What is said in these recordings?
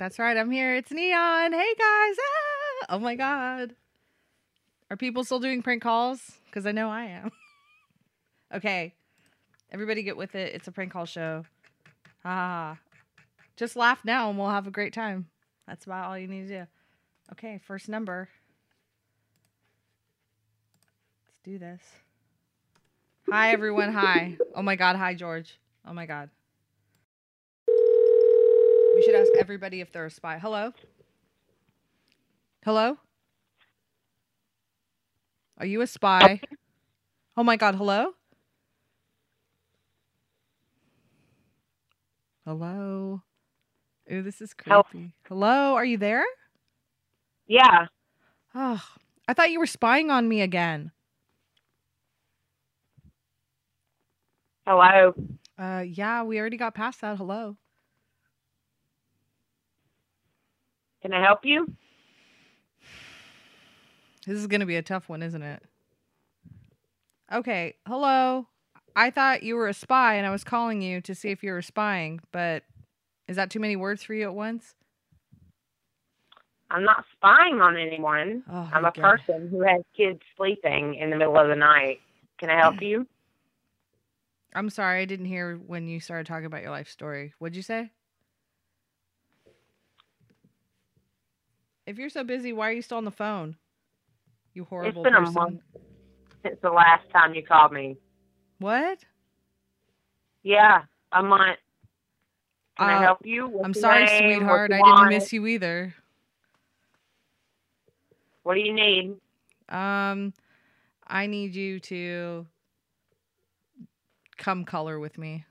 That's right. I'm here. It's Neon. Hey guys. Ah! Oh my god. Are people still doing prank calls? Because I know I am. okay. Everybody get with it. It's a prank call show. Ah. Just laugh now and we'll have a great time. That's about all you need to do. Okay, first number. Let's do this. Hi everyone. Hi. Oh my god. Hi George. Oh my god. We should ask everybody if they're a spy. Hello? Hello? Are you a spy? Oh my god, hello? Hello? Ooh, this is creepy. Hello, are you there? Yeah. Oh, I thought you were spying on me again. Hello. Uh, yeah, we already got past that. Hello. Can I help you? This is going to be a tough one, isn't it? Okay, hello. I thought you were a spy and I was calling you to see if you were spying, but is that too many words for you at once? I'm not spying on anyone. Oh, I'm a God. person who has kids sleeping in the middle of the night. Can I help you? I'm sorry, I didn't hear when you started talking about your life story. What'd you say? If you're so busy, why are you still on the phone? You horrible it's been a month. Since the last time you called me. What? Yeah, a month. Can I Uh, help you? What's I'm sorry, name? sweetheart. I didn't want? miss you either. What do you need? Um, I need you to come color with me.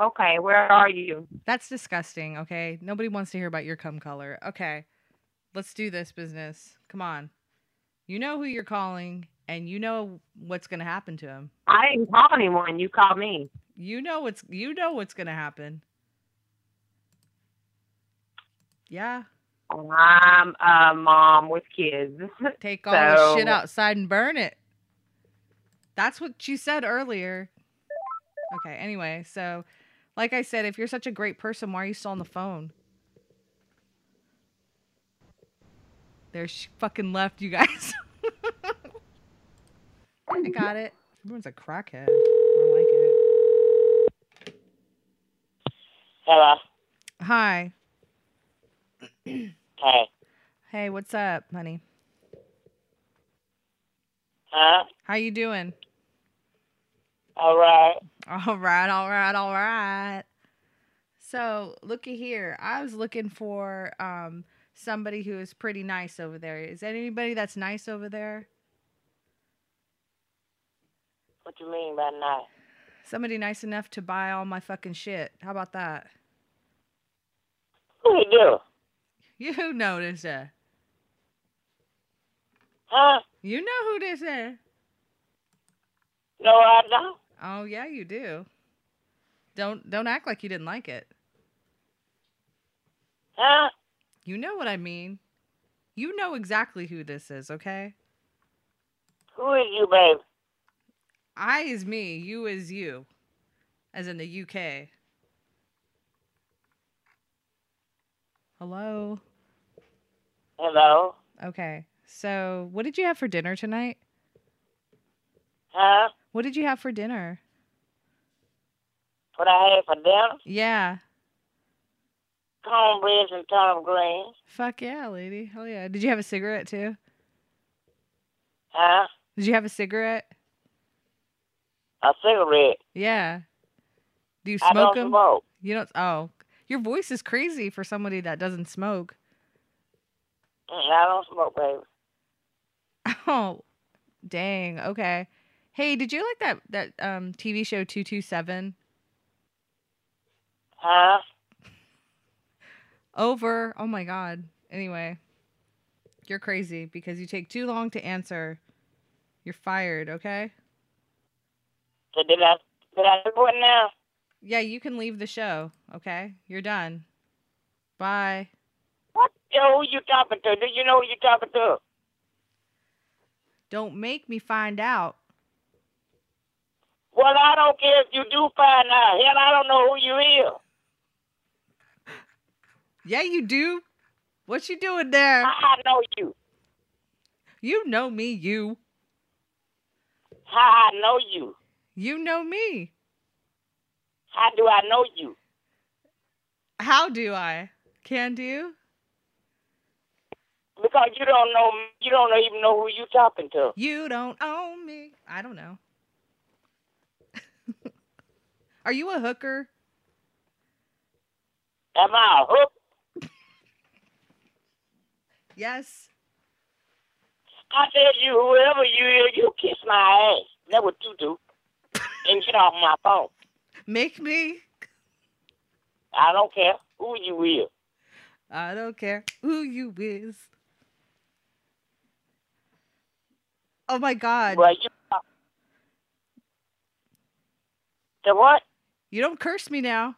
Okay, where are you? That's disgusting, okay? Nobody wants to hear about your cum color. Okay. Let's do this business. Come on. You know who you're calling and you know what's going to happen to him. I didn't call anyone. You called me. You know what's you know what's going to happen. Yeah. I'm a mom with kids. Take all the shit outside and burn it. That's what you said earlier. Okay, anyway, so like I said, if you're such a great person, why are you still on the phone? There she fucking left, you guys. I got it. Everyone's a crackhead. I like it. Hello. Hi. Hey. Hey, what's up, honey? Huh? How you doing? All right. All right, all right, all right. So, looky here. I was looking for um somebody who is pretty nice over there. Is there anybody that's nice over there? What you mean by nice? Somebody nice enough to buy all my fucking shit. How about that? Who you do? You notice it. Huh? You know who this is. No, I don't. Oh yeah, you do. Don't don't act like you didn't like it. Huh? You know what I mean. You know exactly who this is, okay? Who is you, babe? I is me, you is you. As in the UK. Hello. Hello? Okay. So, what did you have for dinner tonight? Huh? What did you have for dinner? What I had for dinner? Yeah. Cornbread and turnip greens. Fuck yeah, lady. Hell yeah. Did you have a cigarette too? Huh? Did you have a cigarette? A cigarette. Yeah. Do you I smoke don't them? smoke. You don't. Oh, your voice is crazy for somebody that doesn't smoke. I don't smoke, baby. Oh, dang. Okay. Hey, did you like that that um TV show two two seven? Huh? Over. Oh my god. Anyway, you're crazy because you take too long to answer. You're fired. Okay. So did I did I now? Yeah, you can leave the show. Okay, you're done. Bye. What? Yo, who you talking to? Do you know who you talking to? Don't make me find out. Well, I don't care if you do find out. Hell, I don't know who you is. Yeah, you do. What you doing there? I know you? You know me, you. How I know you? You know me. How do I know you? How do I? Can do? Because you don't know. You don't even know who you talking to. You don't own me. I don't know. Are you a hooker? Am I a hook? Yes. I tell you, whoever you is, you kiss my ass. That's what you do. and get off my phone. Make me. I don't care who you is. I don't care who you is. Oh my god. Well, you. The what? You don't curse me now.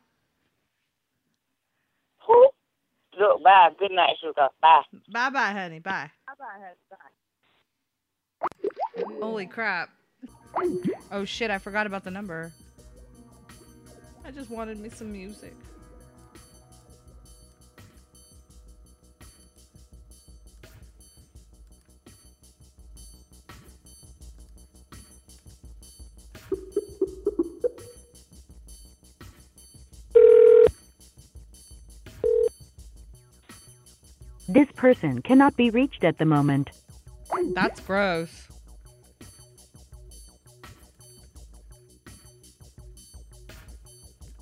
Who? Look, bye. Good night, sugar. Bye. Bye bye, honey. Bye. Holy crap. Oh shit, I forgot about the number. I just wanted me some music. Person cannot be reached at the moment. That's gross.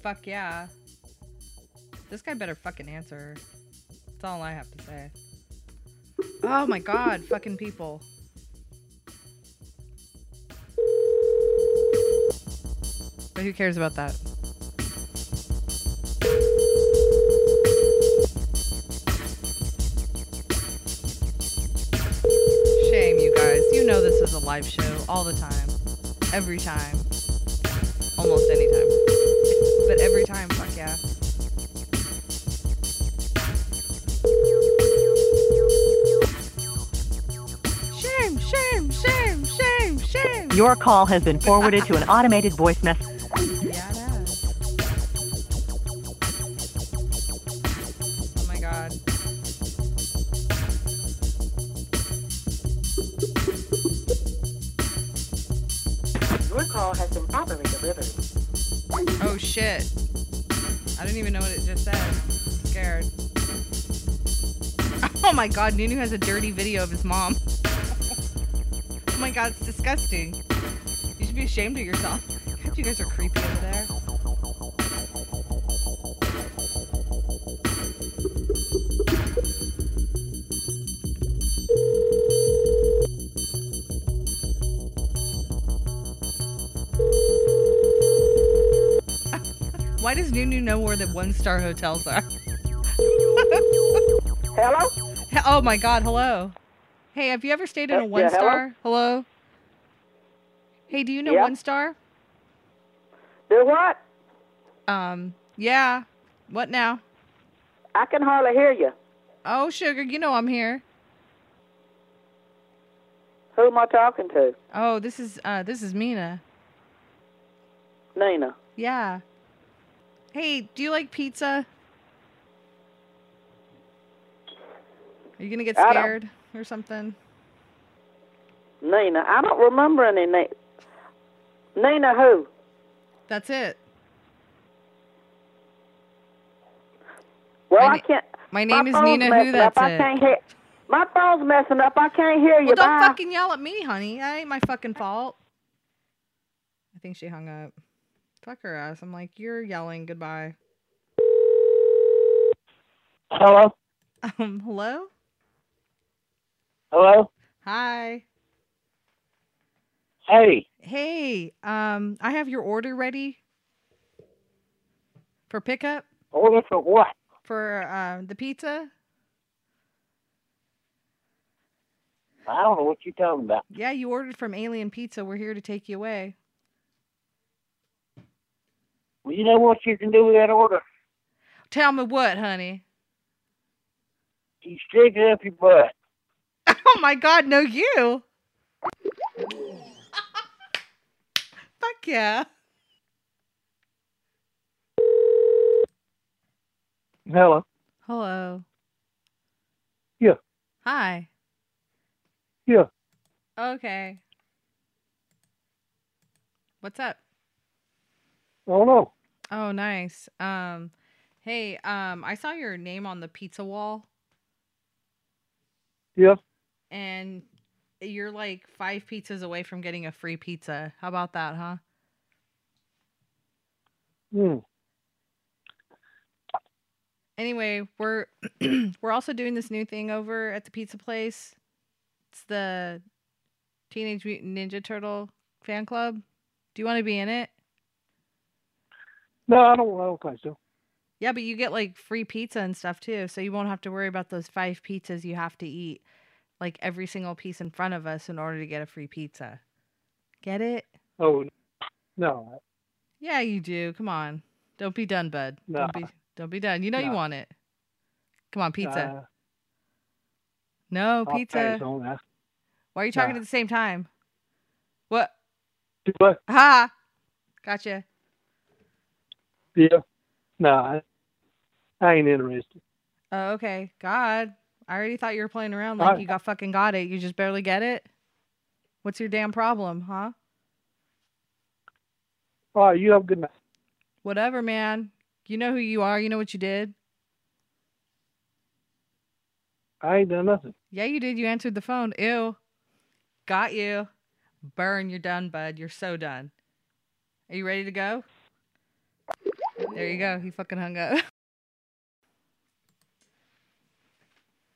Fuck yeah. This guy better fucking answer. That's all I have to say. Oh my god, fucking people. But who cares about that? Live show all the time. Every time. Almost any time. But every time, fuck yeah. Shame, shame, shame, shame, shame. Your call has been forwarded to an automated voice message. Oh my god, Nunu has a dirty video of his mom. oh my god, it's disgusting. You should be ashamed of yourself. God, you guys are creepy over there. Why does Nunu know where the one star hotels are? Hello? Oh my god, hello. Hey, have you ever stayed in Uh, a yeah, one hello? star? Hello? Hey, do you know Yeah. one star? Do what? Um, yeah. What now? I can hardly hear you. Oh, sugar, you know I'm here. Who am I talking to? Oh, this is uh this is Mina. Nina. Yeah. Hey, do you like pizza? Are you gonna get scared or something? Nina. I don't remember any name. Nina who? That's it. Well, My I can't. My my name is Nina. Who? messing That's up. I can't hear. My phone's messing up. I can't hear you. Well, don't Bye. fucking yell at me, honey. That ain't my fucking fault. I think she hung up. Fuck her ass. I'm like, you're yelling. Goodbye. Hello? Um, hello? Hello? Hi. Hey. Hey, um, I have your order ready for pickup Order for what? for uh, the pizza. I don't know what you're talking about. Yeah, you ordered from Alien Pizza. We're here to take you away. Well, you know what you can do with that order? Tell me what, honey? You stick it up your butt. Oh my God, no, you. Fuck yeah. Hello? Hello. Yeah. Hi. Yeah. Okay. What's up? I don't know. Oh, nice. Um, hey, um, I saw your name on the pizza wall, Yeah. And you're like five pizzas away from getting a free pizza. How about that, huh? Hmm. Anyway, we're we're also doing this new thing over at the pizza place. It's the Teenage Mutant Ninja Turtle fan club. Do you want to be in it? No, I don't. I don't think so. Yeah, but you get like free pizza and stuff too, so you won't have to worry about those five pizzas you have to eat, like every single piece in front of us in order to get a free pizza. Get it? Oh, no. Yeah, you do. Come on, don't be done, bud. Don't be don't be done. You know you want it. Come on, pizza. Uh, no pizza. Why are you talking at the same time? What? What? Ha! Gotcha. Yeah. No, I, I ain't interested. Oh, okay. God, I already thought you were playing around like you got fucking got it. You just barely get it. What's your damn problem, huh? All right. You have a good night. Whatever, man. You know who you are. You know what you did. I ain't done nothing. Yeah, you did. You answered the phone. Ew. Got you. Burn. You're done, bud. You're so done. Are you ready to go? There you go. He fucking hung up.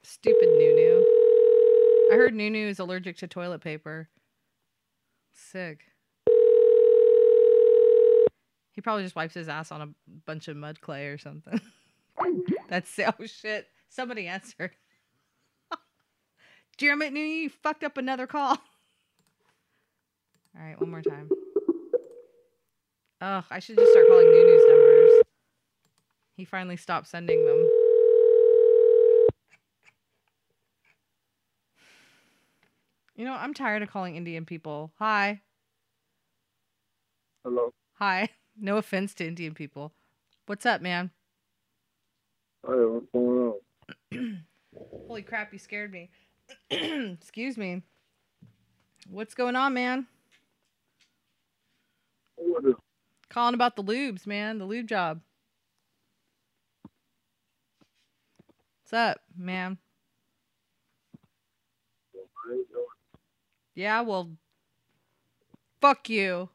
Stupid Nunu. I heard Nunu is allergic to toilet paper. Sick. He probably just wipes his ass on a bunch of mud clay or something. That's oh shit. Somebody answered. Jeremy it, Nunu, you fucked up another call. All right, one more time. Ugh, I should just start calling Nunu's numbers. He finally stopped sending them. You know, I'm tired of calling Indian people. Hi. Hello. Hi. No offense to Indian people. What's up, man? Hey, what's going on? Holy crap, you scared me. Excuse me. What's going on, man? What is Calling about the lubes, man. The lube job. What's up, man? Yeah, well, fuck you.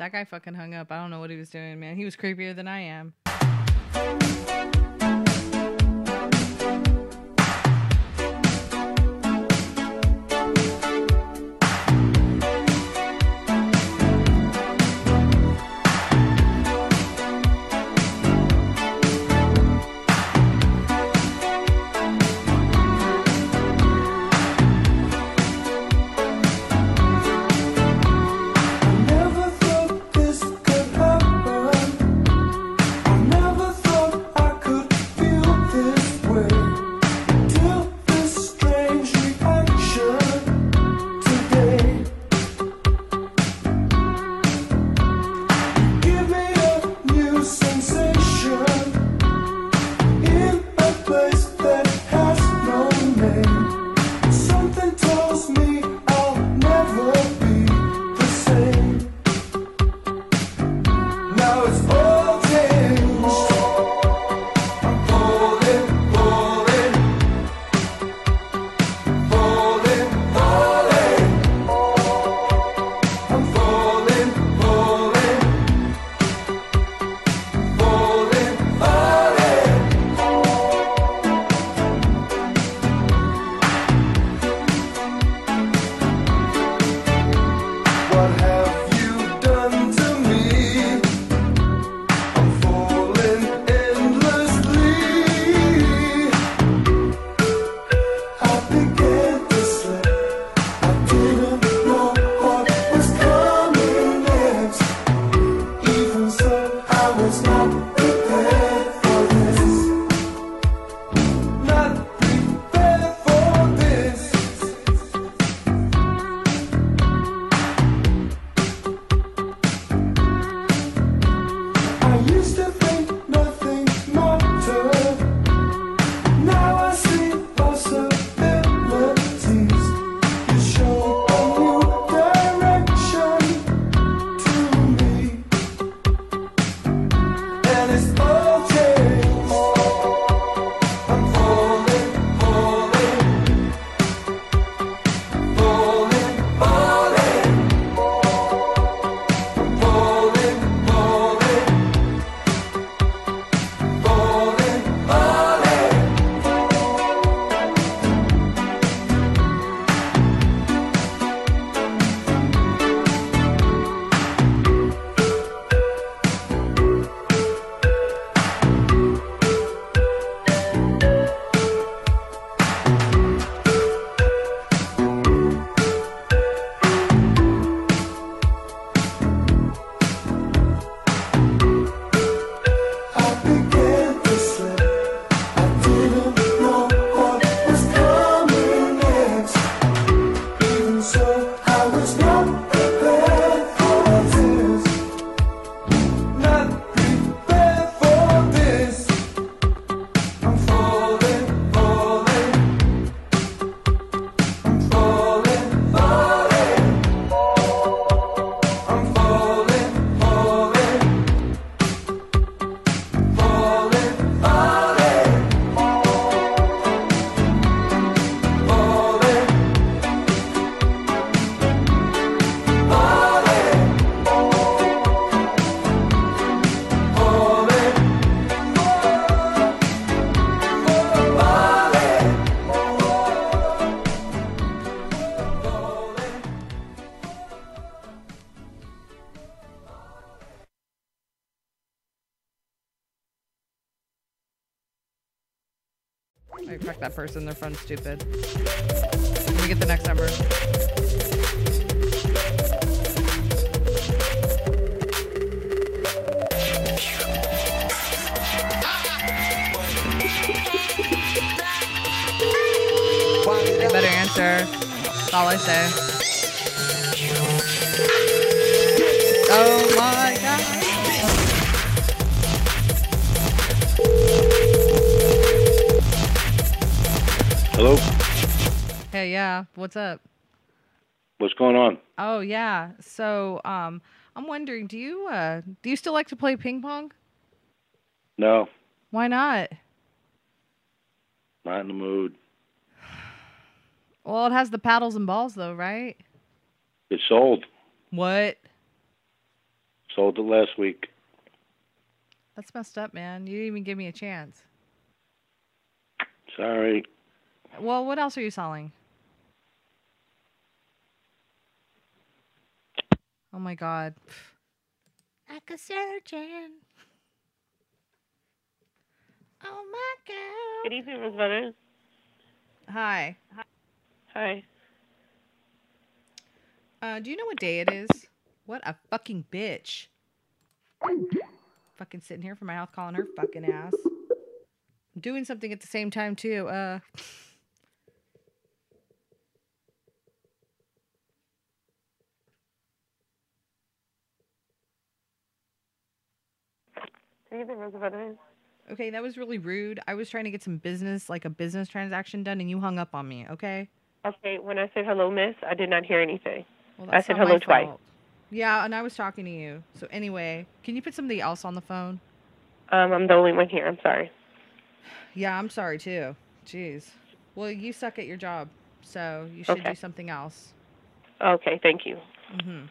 That guy fucking hung up. I don't know what he was doing, man. He was creepier than I am. Wait, fuck that person. Their phone's stupid. Let me get the next number. They better answer. That's all I say. Oh my Hello? Hey, yeah. What's up? What's going on? Oh yeah. So um I'm wondering, do you uh do you still like to play ping pong? No, Why not? not in the mood. Well, it has the paddles and balls though, right? It sold. What? Sold it last week. That's messed up, man. You didn't even give me a chance. Sorry. Well, what else are you selling? Oh my god. Like a surgeon. Oh my god. Good evening, Miss Butters. Hi. Hi. Uh, do you know what day it is? What a fucking bitch. Fucking sitting here for my house calling her fucking ass. I'm doing something at the same time too. Uh Good evening, Miss Butters. okay, that was really rude. I was trying to get some business, like a business transaction done and you hung up on me, okay? Okay, when I said hello, Miss, I did not hear anything. Well, I said hello twice. fault. Yeah, and I was talking to you. So anyway, can you put somebody else on the phone? Um, I'm the only one here. I'm sorry. Yeah, I'm sorry too. Jeez. Well, you suck at your job, so you should Okay. do something else. Okay, thank you. hmm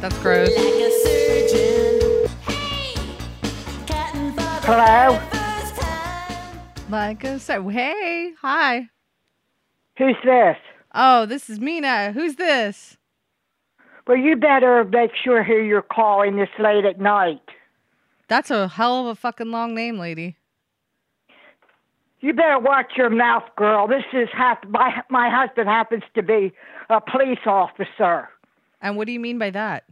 That's gross. Hello? Like I said, hey, hi. Who's this? Oh, this is Mina. Who's this? Well, you better make sure who you're calling this late at night. That's a hell of a fucking long name, lady. You better watch your mouth, girl. This is hap- my my husband happens to be a police officer. And what do you mean by that?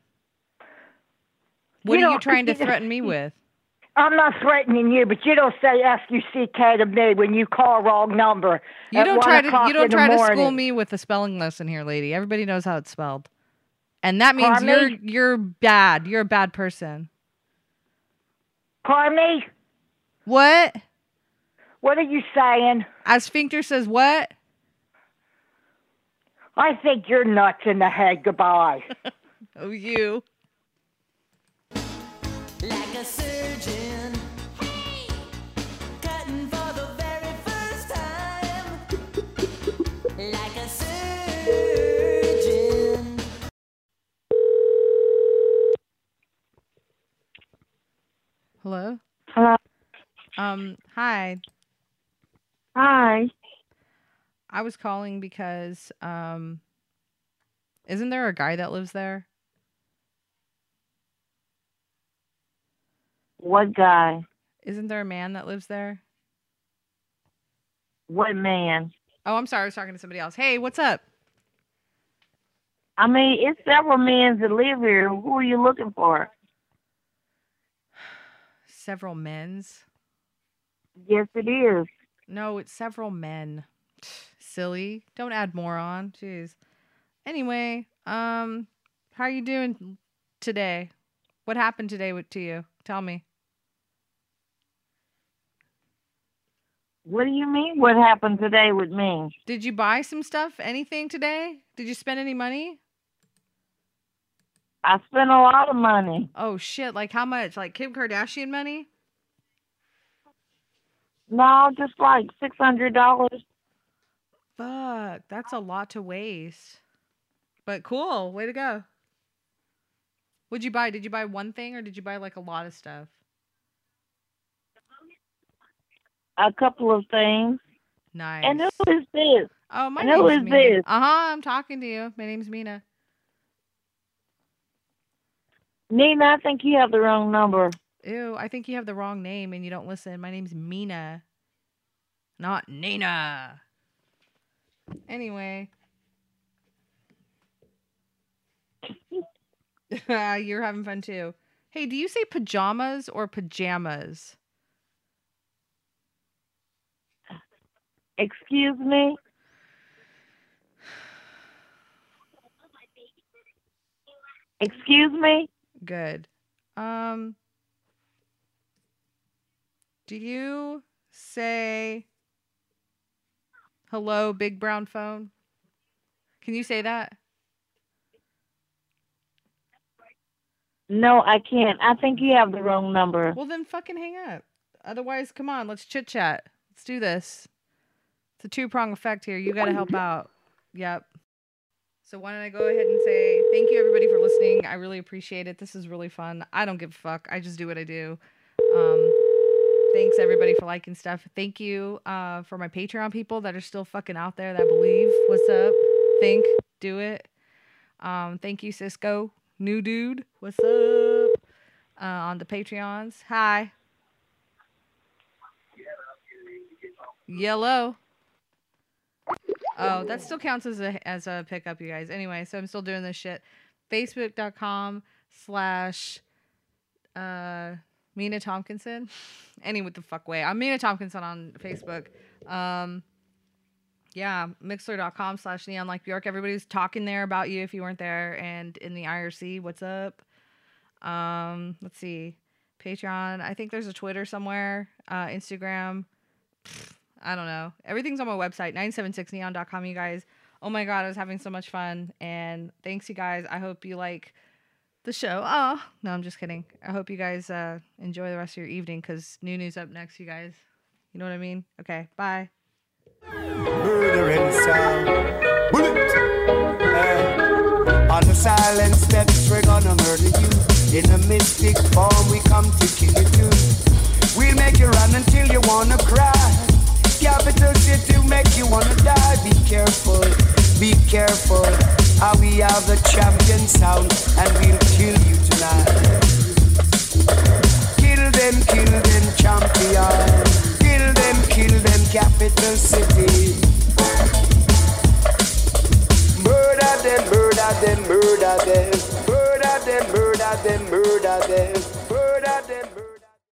What You are you trying to threaten me with? I'm not threatening you, but you don't say F U C K to me when you call wrong number. You don't try to you don't try to school me with a spelling lesson here, lady. Everybody knows how it's spelled. And that means Pardon you're you're bad. You're a bad person. Me? What? What are you saying? As Sphincter says what? I think you're nuts in the head. Goodbye. Oh you. Like a surgeon, hey, cutting for the very first time. Like a surgeon. Hello? Hello. Um, hi. Hi. I was calling because um isn't there a guy that lives there? What guy? Isn't there a man that lives there? What man? Oh, I'm sorry. I was talking to somebody else. Hey, what's up? I mean, it's several men that live here. Who are you looking for? Several men's. Yes, it is. No, it's several men. Silly. Don't add more on. Jeez. Anyway, um, how are you doing today? What happened today with to you? Tell me. What do you mean? What happened today with me? Did you buy some stuff? Anything today? Did you spend any money? I spent a lot of money. Oh shit! Like how much? Like Kim Kardashian money? No, just like six hundred dollars. Fuck, that's a lot to waste. But cool, way to go. What'd you buy? Did you buy one thing or did you buy like a lot of stuff? A couple of things. Nice. And who is this? Oh, my and who name's is Mina. this? Uh huh. I'm talking to you. My name's Mina. Nina, I think you have the wrong number. Ew, I think you have the wrong name and you don't listen. My name's Mina, not Nina. Anyway. You're having fun too. Hey, do you say pajamas or pajamas? Excuse me? Excuse me? Good. Um Do you say hello big brown phone? Can you say that? No, I can't. I think you have the wrong number. Well then fucking hang up. Otherwise, come on, let's chit chat. Let's do this. It's a two prong effect here. You gotta help out. Yep. So why don't I go ahead and say thank you everybody for listening. I really appreciate it. This is really fun. I don't give a fuck. I just do what I do. Um thanks everybody for liking stuff. Thank you uh for my Patreon people that are still fucking out there that believe. What's up? Think, do it. Um thank you Cisco, new dude. What's up? Uh on the Patreons. Hi. Yellow. Oh, that still counts as a as a pickup, you guys. Anyway, so I'm still doing this shit. Facebook.com slash uh Mina Tompkinson. Any with the fuck way. I'm Mina Tompkinson on Facebook. Um yeah, mixer.com slash neon like Bjork. Everybody's talking there about you if you weren't there and in the IRC. What's up? Um, let's see. Patreon. I think there's a Twitter somewhere. Uh Instagram. I don't know. Everything's on my website, 976neon.com, you guys. Oh my God, I was having so much fun. And thanks, you guys. I hope you like the show. Oh, no, I'm just kidding. I hope you guys uh, enjoy the rest of your evening because new news up next, you guys. You know what I mean? Okay, bye. sound. Bullet! Eh. On the gonna murder you. In a mystic form, we come to kill you too. We'll make you run until you wanna cry. Capital to make you wanna die. Be careful, be careful. How we are the champion sound, and we'll kill you tonight. Kill them, kill them, champion. Kill them, kill them, capital city. Murder them, murder them, murder them. Murder them, murder them, murder them. Murder them, murder